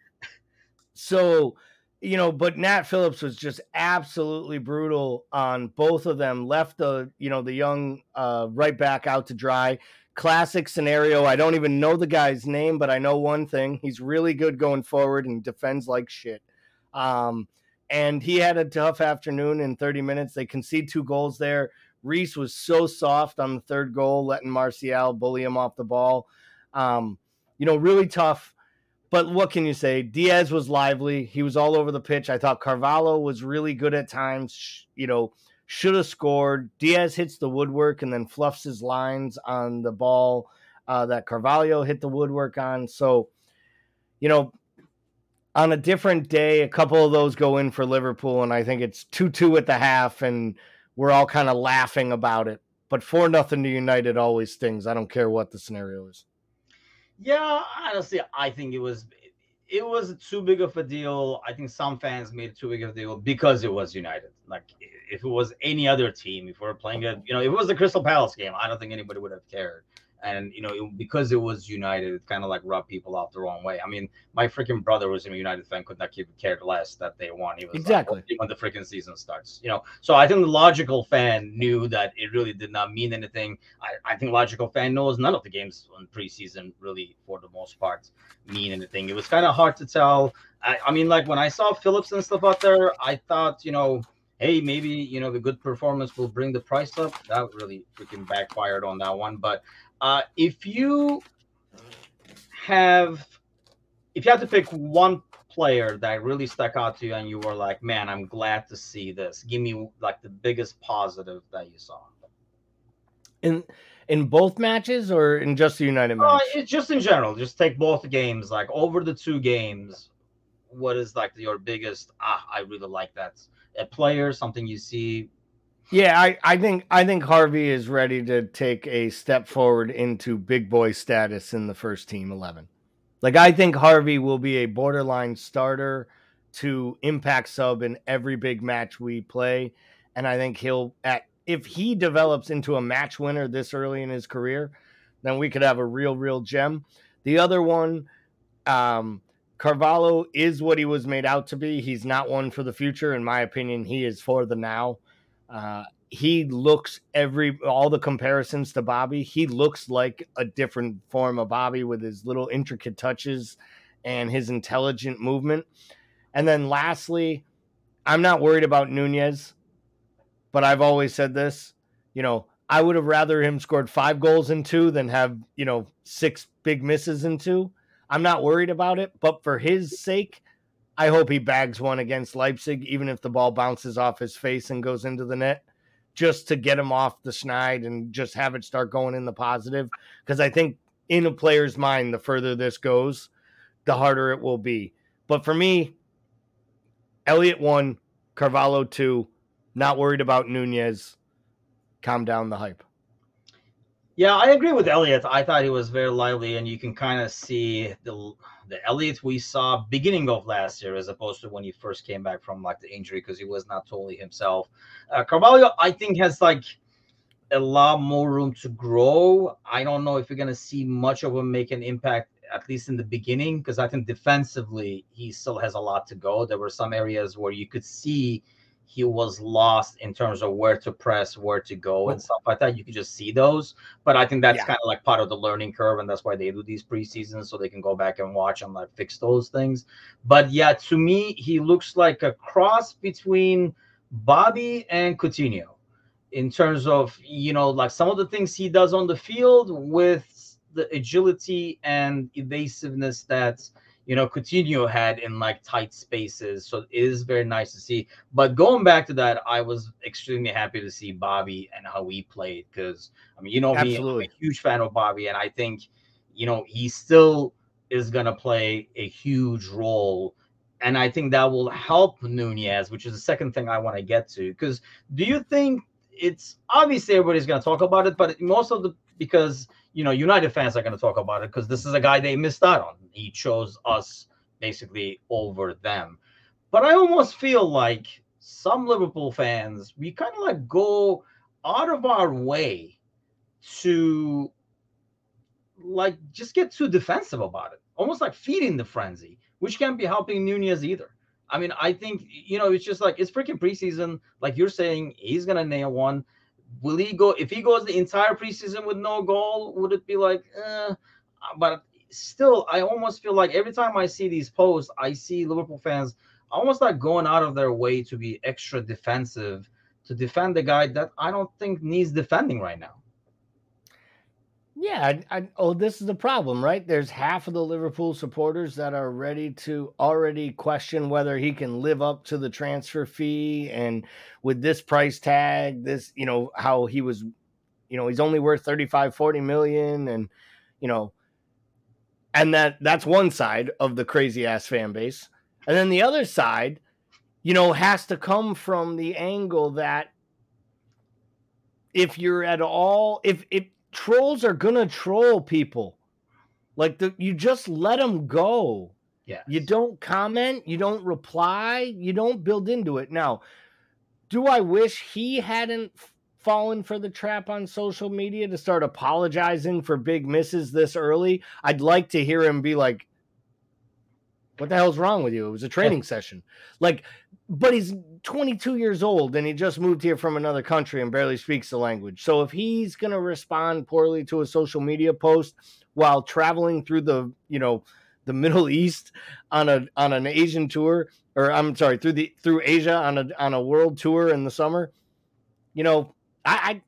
so you know, but Nat Phillips was just absolutely brutal on both of them. Left the you know the young uh, right back out to dry. classic scenario. I don't even know the guy's name, but I know one thing: he's really good going forward and defends like shit. Um, and he had a tough afternoon in 30 minutes. They concede two goals there. Rhys was so soft on the third goal, letting Martial bully him off the ball. Um, you know, really tough. But what can you say? Diaz was lively. He was all over the pitch. I thought Carvalho was really good at times. You know, should have scored. Diaz hits the woodwork and then fluffs his lines on the ball uh, that Carvalho hit the woodwork on. So, you know, on a different day, a couple of those go in for Liverpool, and I think it's 2 2 at the half, and we're all kind of laughing about it. But 4 nothing to United always stings. I don't care what the scenario is. Yeah, honestly, I think it was it was too big of a deal. I think some fans made it too big of a deal because it was United. Like if it was any other team, if we are playing a, you know, if it was the Crystal Palace game, I don't think anybody would have cared and you know it, because it was United, it kind of like rubbed people off the wrong way. I mean, my freaking brother was a United fan, could not keep cared less that they won. He was exactly like, when the freaking season starts, you know. So I think the logical fan knew that it really did not mean anything. I, I think logical fan knows none of the games on preseason really, for the most part, mean anything. It was kind of hard to tell. I, I mean, like when I saw Phillips and stuff out there, I thought, you know hey, maybe you know the good performance will bring the price up. That really freaking backfired on that one. But uh, if you have, if you had to pick one player that really stuck out to you and you were like, man, I'm glad to see this. Give me like the biggest positive that you saw. In in both matches or in just the United match? Uh, it's just in general. Just take both games. Like over the two games, what is like your biggest? Ah, I really like that. A player, something you see yeah, I, I think I think Harvey is ready to take a step forward into big boy status in the first team eleven. Like I think Harvey will be a borderline starter to impact sub in every big match we play. And I think he'll at if he develops into a match winner this early in his career, then we could have a real, real gem. The other one, um, Carvalho is what he was made out to be. He's not one for the future, in my opinion. He is for the now. Uh, he looks every all the comparisons to Bobby. He looks like a different form of Bobby with his little intricate touches and his intelligent movement. And then lastly, I'm not worried about Nunez, but I've always said this. You know, I would have rather him scored five goals in two than have you know six big misses in two. I'm not worried about it, but for his sake, I hope he bags one against Leipzig, even if the ball bounces off his face and goes into the net, just to get him off the schneid and just have it start going in the positive. Because I think in a player's mind, the further this goes, the harder it will be. But for me, Elliot one, Carvalho two, not worried about Nunez. Calm down the hype. Yeah, I agree with Elliot. I thought he was very lively, and you can kind of see the the Elliott we saw beginning of last year, as opposed to when he first came back from like the injury, because he was not totally himself. Uh, Carvalho, I think, has like a lot more room to grow. I don't know if you're gonna see much of him make an impact, at least in the beginning, because I think defensively he still has a lot to go. There were some areas where you could see he was lost in terms of where to press, where to go, and stuff like that. You could just see those. But I think that's yeah. kind of like part of the learning curve, and that's why they do these preseasons so they can go back and watch and like fix those things. But yeah, to me, he looks like a cross between Bobby and Coutinho in terms of you know like some of the things he does on the field with the agility and evasiveness that you know Coutinho had in like tight spaces. So it is very nice to see. But going back to that, I was extremely happy to see Bobby and how he played because I mean, you know Absolutely. me, I'm a huge fan of Bobby, and I think you know he still is gonna play a huge role. And I think that will help Nunez, which is the second thing I want to get to. Because do you think it's obviously everybody's going to talk about it, but most of the because you know United fans are going to talk about it because this is a guy they missed out on. He chose us basically over them. But I almost feel like some Liverpool fans we kind of like go out of our way to like just get too defensive about it, almost like feeding the frenzy, which can't be helping Nunez either. I mean, I think you know it's just like it's freaking preseason. Like you're saying, he's gonna nail one. Will he go if he goes the entire preseason with no goal? Would it be like, eh, but still, I almost feel like every time I see these posts, I see Liverpool fans almost like going out of their way to be extra defensive to defend the guy that I don't think needs defending right now. Yeah, oh, this is the problem, right? There's half of the Liverpool supporters that are ready to already question whether he can live up to the transfer fee and with this price tag, this, you know, how he was, you know, he's only worth 35, 40 million and, you know, and that that's one side of the crazy ass fan base. And then the other side, you know, has to come from the angle that if you're at all if if trolls are gonna troll people. Like the, you just let them go. Yeah. You don't comment, you don't reply, you don't build into it. Now, do I wish he hadn't fallen for the trap on social media to start apologizing for big misses this early? I'd like to hear him be like, what the hell's wrong with you? It was a training session. Like, but he's 22 years old and he just moved here from another country and barely speaks the language. So if he's going to respond poorly to a social media post while traveling through the, you know, the Middle East on a on an Asian tour or I'm sorry, through the through Asia on a on a world tour in the summer, you know, I, I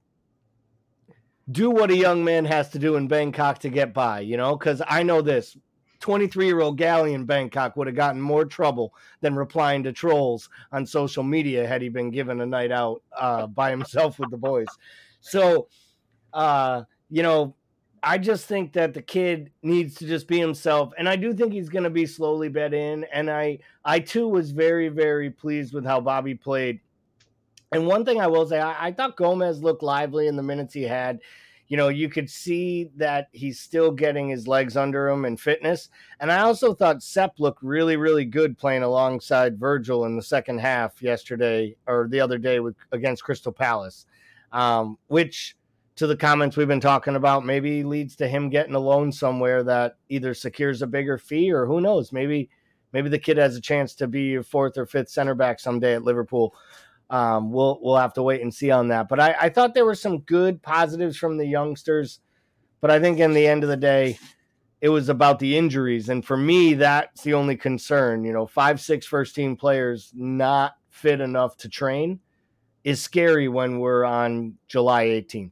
do what a young man has to do in Bangkok to get by, you know, because I know this 23 year old Gally in Bangkok would have gotten more trouble than replying to trolls on social media had he been given a night out uh, by himself with the boys. So, uh, you know, I just think that the kid needs to just be himself, and I do think he's going to be slowly bet in. And I, I too was very, very pleased with how Bobby played. And one thing I will say, I, I thought Gomez looked lively in the minutes he had you know, you could see that he's still getting his legs under him and fitness. And I also thought Sepp looked really, really good playing alongside Virgil in the second half yesterday or the other day with against Crystal Palace, um, which to the comments we've been talking about maybe leads to him getting a loan somewhere that either secures a bigger fee or who knows, maybe maybe the kid has a chance to be a fourth or fifth center back someday at Liverpool. Um, we'll we'll have to wait and see on that. But I, I thought there were some good positives from the youngsters, but I think in the end of the day, it was about the injuries, and for me, that's the only concern. You know, five six first team players not fit enough to train is scary when we're on July 18th.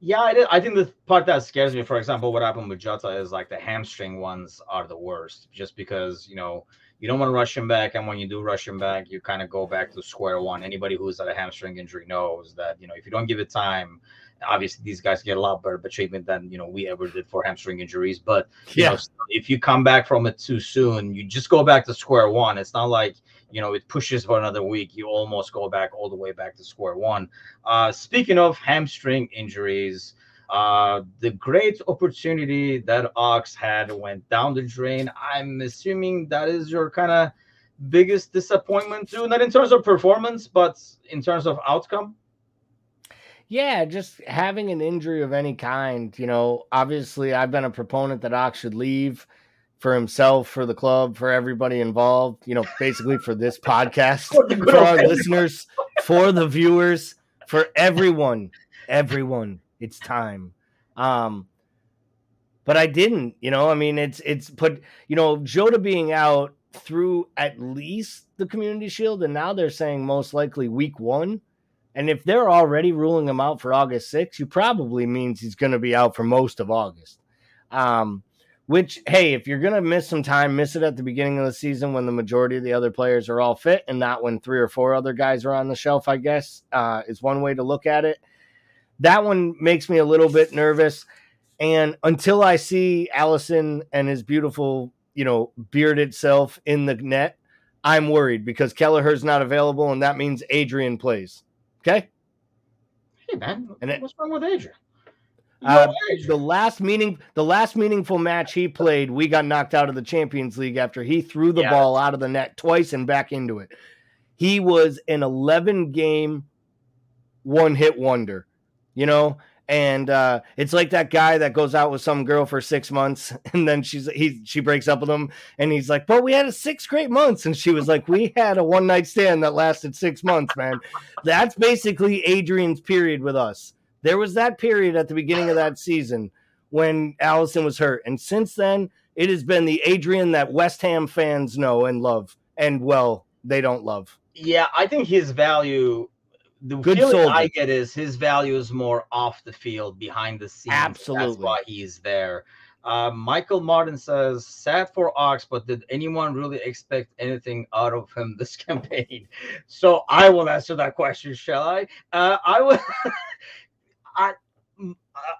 Yeah, I, I think the part that scares me, for example, what happened with Jota is like the hamstring ones are the worst, just because you know you don't want to rush him back, and when you do rush him back, you kind of go back to square one. Anybody who's had a hamstring injury knows that you know if you don't give it time, obviously these guys get a lot better treatment than you know we ever did for hamstring injuries. But yeah, know, if you come back from it too soon, you just go back to square one. It's not like you know it pushes for another week. You almost go back all the way back to square one. Uh, speaking of hamstring injuries. Uh, the great opportunity that Ox had went down the drain. I'm assuming that is your kind of biggest disappointment too, not in terms of performance, but in terms of outcome. Yeah, just having an injury of any kind. You know, obviously, I've been a proponent that Ox should leave for himself, for the club, for everybody involved. You know, basically for this podcast, for our listeners, for the viewers, for everyone, everyone it's time. Um, but I didn't, you know, I mean, it's, it's put, you know, Jota being out through at least the community shield. And now they're saying most likely week one. And if they're already ruling him out for August 6th, you probably means he's going to be out for most of August. Um, which, hey, if you're going to miss some time, miss it at the beginning of the season when the majority of the other players are all fit and not when three or four other guys are on the shelf, I guess, uh, is one way to look at it that one makes me a little bit nervous. And until I see Alisson and his beautiful, you know, bearded self in the net, I'm worried because Kelleher's not available, and that means Adrian plays. Okay. Hey man, and it, what's wrong with Adrian? Uh, the last meaning, the last meaningful match he played, we got knocked out of the Champions League after he threw the yeah. ball out of the net twice and back into it. He was an 11 game one hit wonder you know, and uh, it's like that guy that goes out with some girl for six months and then she's he she breaks up with him and he's like but we had a six great months. And she was like we had a one night stand that lasted six months man. That's basically adrian's period with us. There was that period at the beginning of that season when alisson was hurt and since then it has been the adrian that west ham fans know and love and well they don't love. Yeah i think his value the Good feeling soldier. I get is his value is more off the field, behind the scenes. Absolutely, that's why he's there. Uh, Michael Martin says, "Sad for Ox, but did anyone really expect anything out of him this campaign?" So I will answer that question. Shall I? Uh, I will. I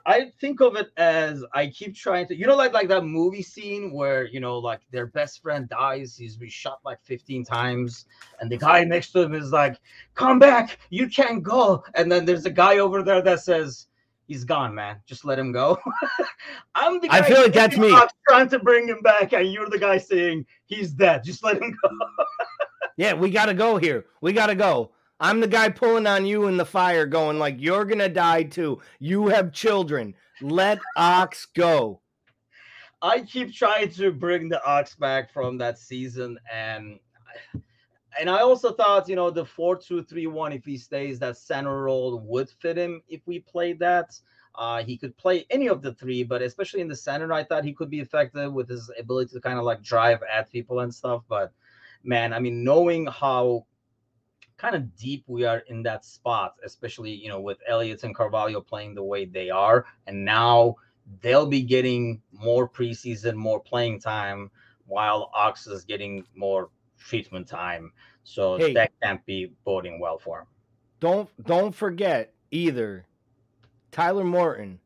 I think of it as I keep trying to, you know, like like that movie scene where you know, like their best friend dies, he's been shot like 15 times, and the guy next to him is like, "Come back, you can't go." And then there's a guy over there that says, "He's gone, man. Just let him go." I'm the guy I feel like that's me trying to bring him back, and you're the guy saying he's dead. Just let him go. yeah, we gotta go here. We gotta go. I'm the guy pulling on you in the fire, going like, "You're gonna die too. You have children. Let Ox go." I keep trying to bring the Ox back from that season, and and I also thought, you know, the four two three one, if he stays, that center role would fit him if we played that. Uh, he could play any of the three, but especially in the center, I thought he could be effective with his ability to kind of like drive at people and stuff. But man, I mean, knowing how kind of deep we are in that spot, especially you know with Elliott and Carvalho playing the way they are, and now they'll be getting more preseason, more playing time, while Ox is getting more treatment time. So hey, that can't be boding well for him. Don't don't forget either. Tyler Morton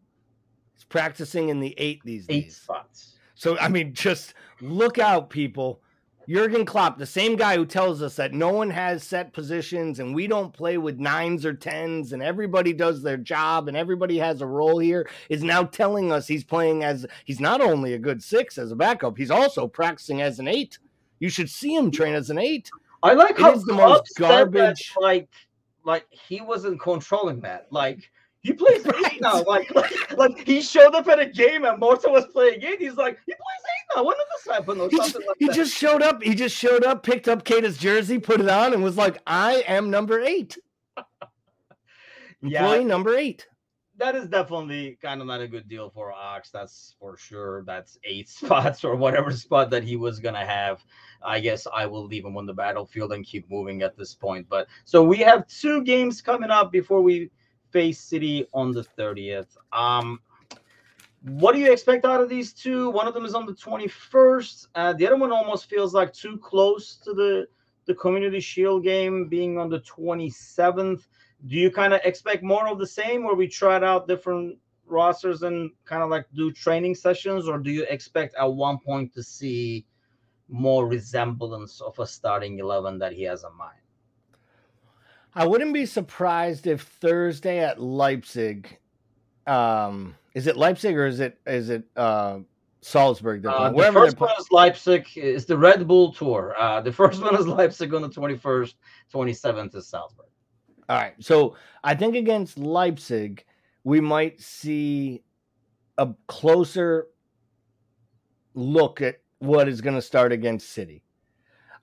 is practicing in the eight these eight days. spots. So I mean, just look out, people. Jurgen Klopp, the same guy who tells us that no one has set positions and we don't play with nines or tens and everybody does their job and everybody has a role here, is now telling us he's playing as he's not only a good six as a backup, he's also practicing as an eight. You should see him train as an eight. I like it how the most garbage. That, like, like he wasn't controlling that. Like he plays right. eight now. Like, like, like he showed up at a game and Morton was playing eight. He's like, he plays eight now. When did this happen? Or he, just, like he just showed up. He just showed up, picked up Keita's jersey, put it on, and was like, I am number eight. yeah, Employee number eight. That is definitely kind of not a good deal for Ox. That's for sure. That's eight spots or whatever spot that he was gonna have. I guess I will leave him on the battlefield and keep moving at this point. But so we have two games coming up before we face City on the 30th. Um, what do you expect out of these two? One of them is on the 21st. Uh, the other one almost feels like too close to the the Community Shield game being on the 27th. Do you kind of expect more of the same, where we try out different rosters and kind of like do training sessions, or do you expect at one point to see more resemblance of a starting 11 that he has in mind? I wouldn't be surprised if Thursday at Leipzig. Um, is it Leipzig or is it is it uh, Salzburg? Uh, the first one is Leipzig. It's the Red Bull Tour. Uh, the first one is Leipzig on the twenty first. Twenty seventh is Salzburg. All right. So I think against Leipzig, we might see a closer look at what is going to start against City.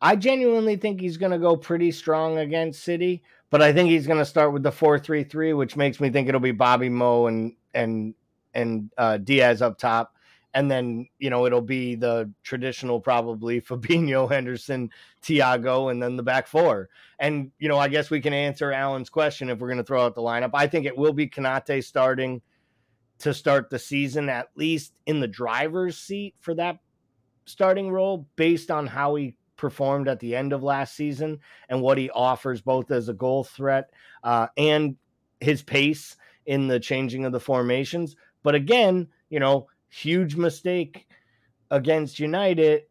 I genuinely think he's going to go pretty strong against City, but I think he's going to start with the four three three, which makes me think it'll be Bobby Mo and and and uh, Diaz up top, and then you know it'll be the traditional probably Fabinho, Henderson, Thiago, and then the back four. And you know I guess we can answer Alan's question if we're going to throw out the lineup. I think it will be Konate starting to start the season at least in the driver's seat for that starting role based on how he performed at the end of last season and what he offers both as a goal threat uh, and his pace in the changing of the formations. But again, you know, huge mistake against United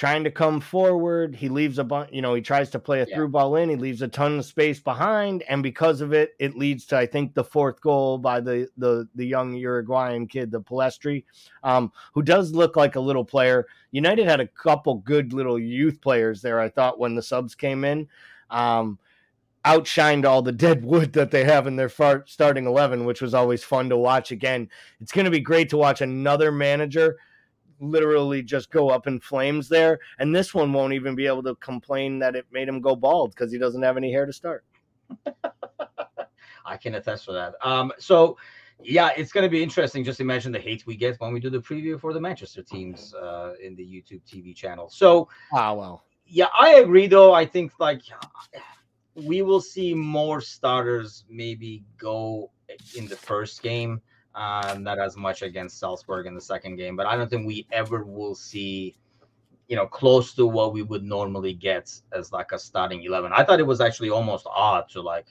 trying to come forward. He leaves a bunch, you know, he tries to play a yeah. through ball in. He leaves a ton of space behind, and because of it, it leads to I think the fourth goal by the the the young Uruguayan kid, the Pellistri, um, who does look like a little player. United had a couple good little youth players there. I thought when the subs came in. Um, outshined all the dead wood that they have in their far- starting 11 which was always fun to watch again it's going to be great to watch another manager literally just go up in flames there and this one won't even be able to complain that it made him go bald because he doesn't have any hair to start. I can attest for that. Um so yeah it's going to be interesting just imagine the hate we get when we do the preview for the manchester teams uh in the youtube tv channel. So wow well. yeah i agree though. I think like we will see more starters maybe go in the first game, uh, not as much against Salzburg in the second game. But I don't think we ever will see, you know, close to what we would normally get as like a starting eleven. I thought it was actually almost odd to like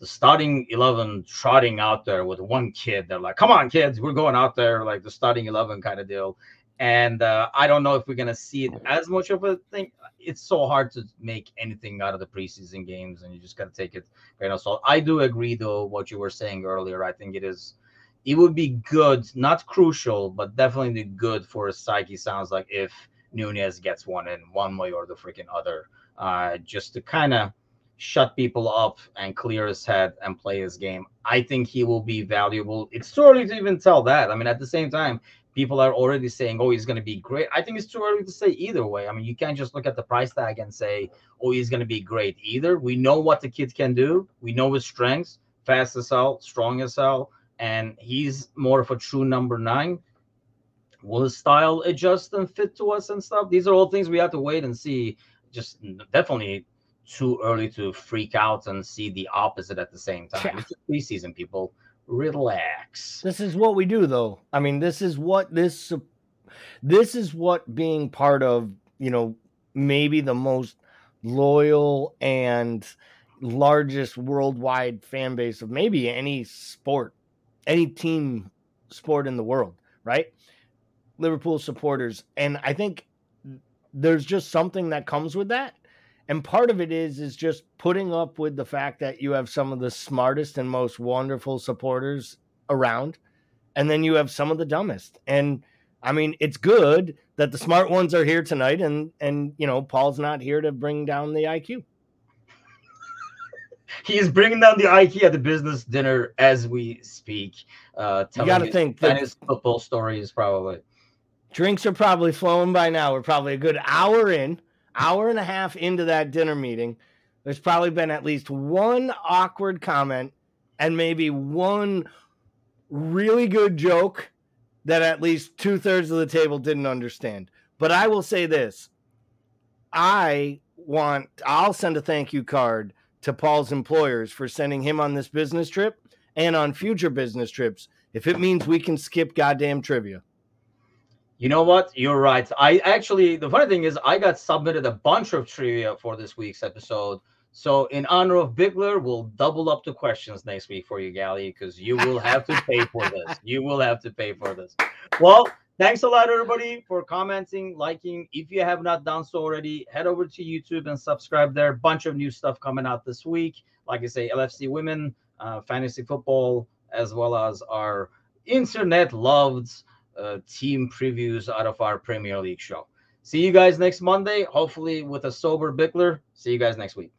the starting 11 trotting out there with one kid. They're like, come on, kids, we're going out there, like the starting 11 kind of deal. And uh, I don't know if we're to see it as much of a thing it's so hard to make anything out of the preseason games, and you just got to take it grain of salt. I do agree, though, what you were saying earlier. I think it is, it would be good, not crucial, but definitely good for his psyche. Sounds like if Nunez gets one in one way or the freaking other, uh, just to kind of shut people up and clear his head and play his game. I think he will be valuable. It's too early to even tell that. I mean, at the same time, people are already saying, oh, he's going to be great. I think it's too early to say either way. I mean, you can't just look at the price tag and say, oh, he's going to be great either. We know what the kid can do, we know his strengths fast as hell, strong as hell, and he's more of a true number nine. Will his style adjust and fit to us and stuff? These are all things we have to wait and see. Just definitely too early to freak out and see the opposite at the same time. Yeah. It's preseason, people relax. This is what we do, though. I mean, this is what this this is what being part of, you know, maybe the most loyal and largest worldwide fan base of maybe any sport, any team sport in the world, right? Liverpool supporters. And I think there's just something that comes with that and part of it is is just putting up with the fact that you have some of the smartest and most wonderful supporters around and then you have some of the dumbest and i mean it's good that the smart ones are here tonight and and you know paul's not here to bring down the iq he is bringing down the at the business dinner as we speak uh you gotta think that his football is probably drinks are probably flowing by now. We're probably a good hour in hour and a half into that dinner meeting, there's probably been at least one awkward comment and maybe one really good joke that at least two thirds of the table didn't understand. But I will say this. I want, I'll send a thank you card to Paul's employers for sending him on this business trip and on future business trips if it means we can skip goddamn trivia. You know what? You're right. I actually, the funny thing is, I got submitted a bunch of trivia for this week's episode. So, in honor of Bickler, we'll double up the questions next week for you, Gally, because you will have to pay for this. You will have to pay for this. Well, thanks a lot, everybody, for commenting, liking. If you have not done so already, head over to YouTube and subscribe there. Bunch of new stuff coming out this week. Like I say, LFC women, uh, fantasy football, as well as our internet loved uh, team previews out of our Premier League show. See you guys next Monday, hopefully with a sober Bickler. See you guys next week.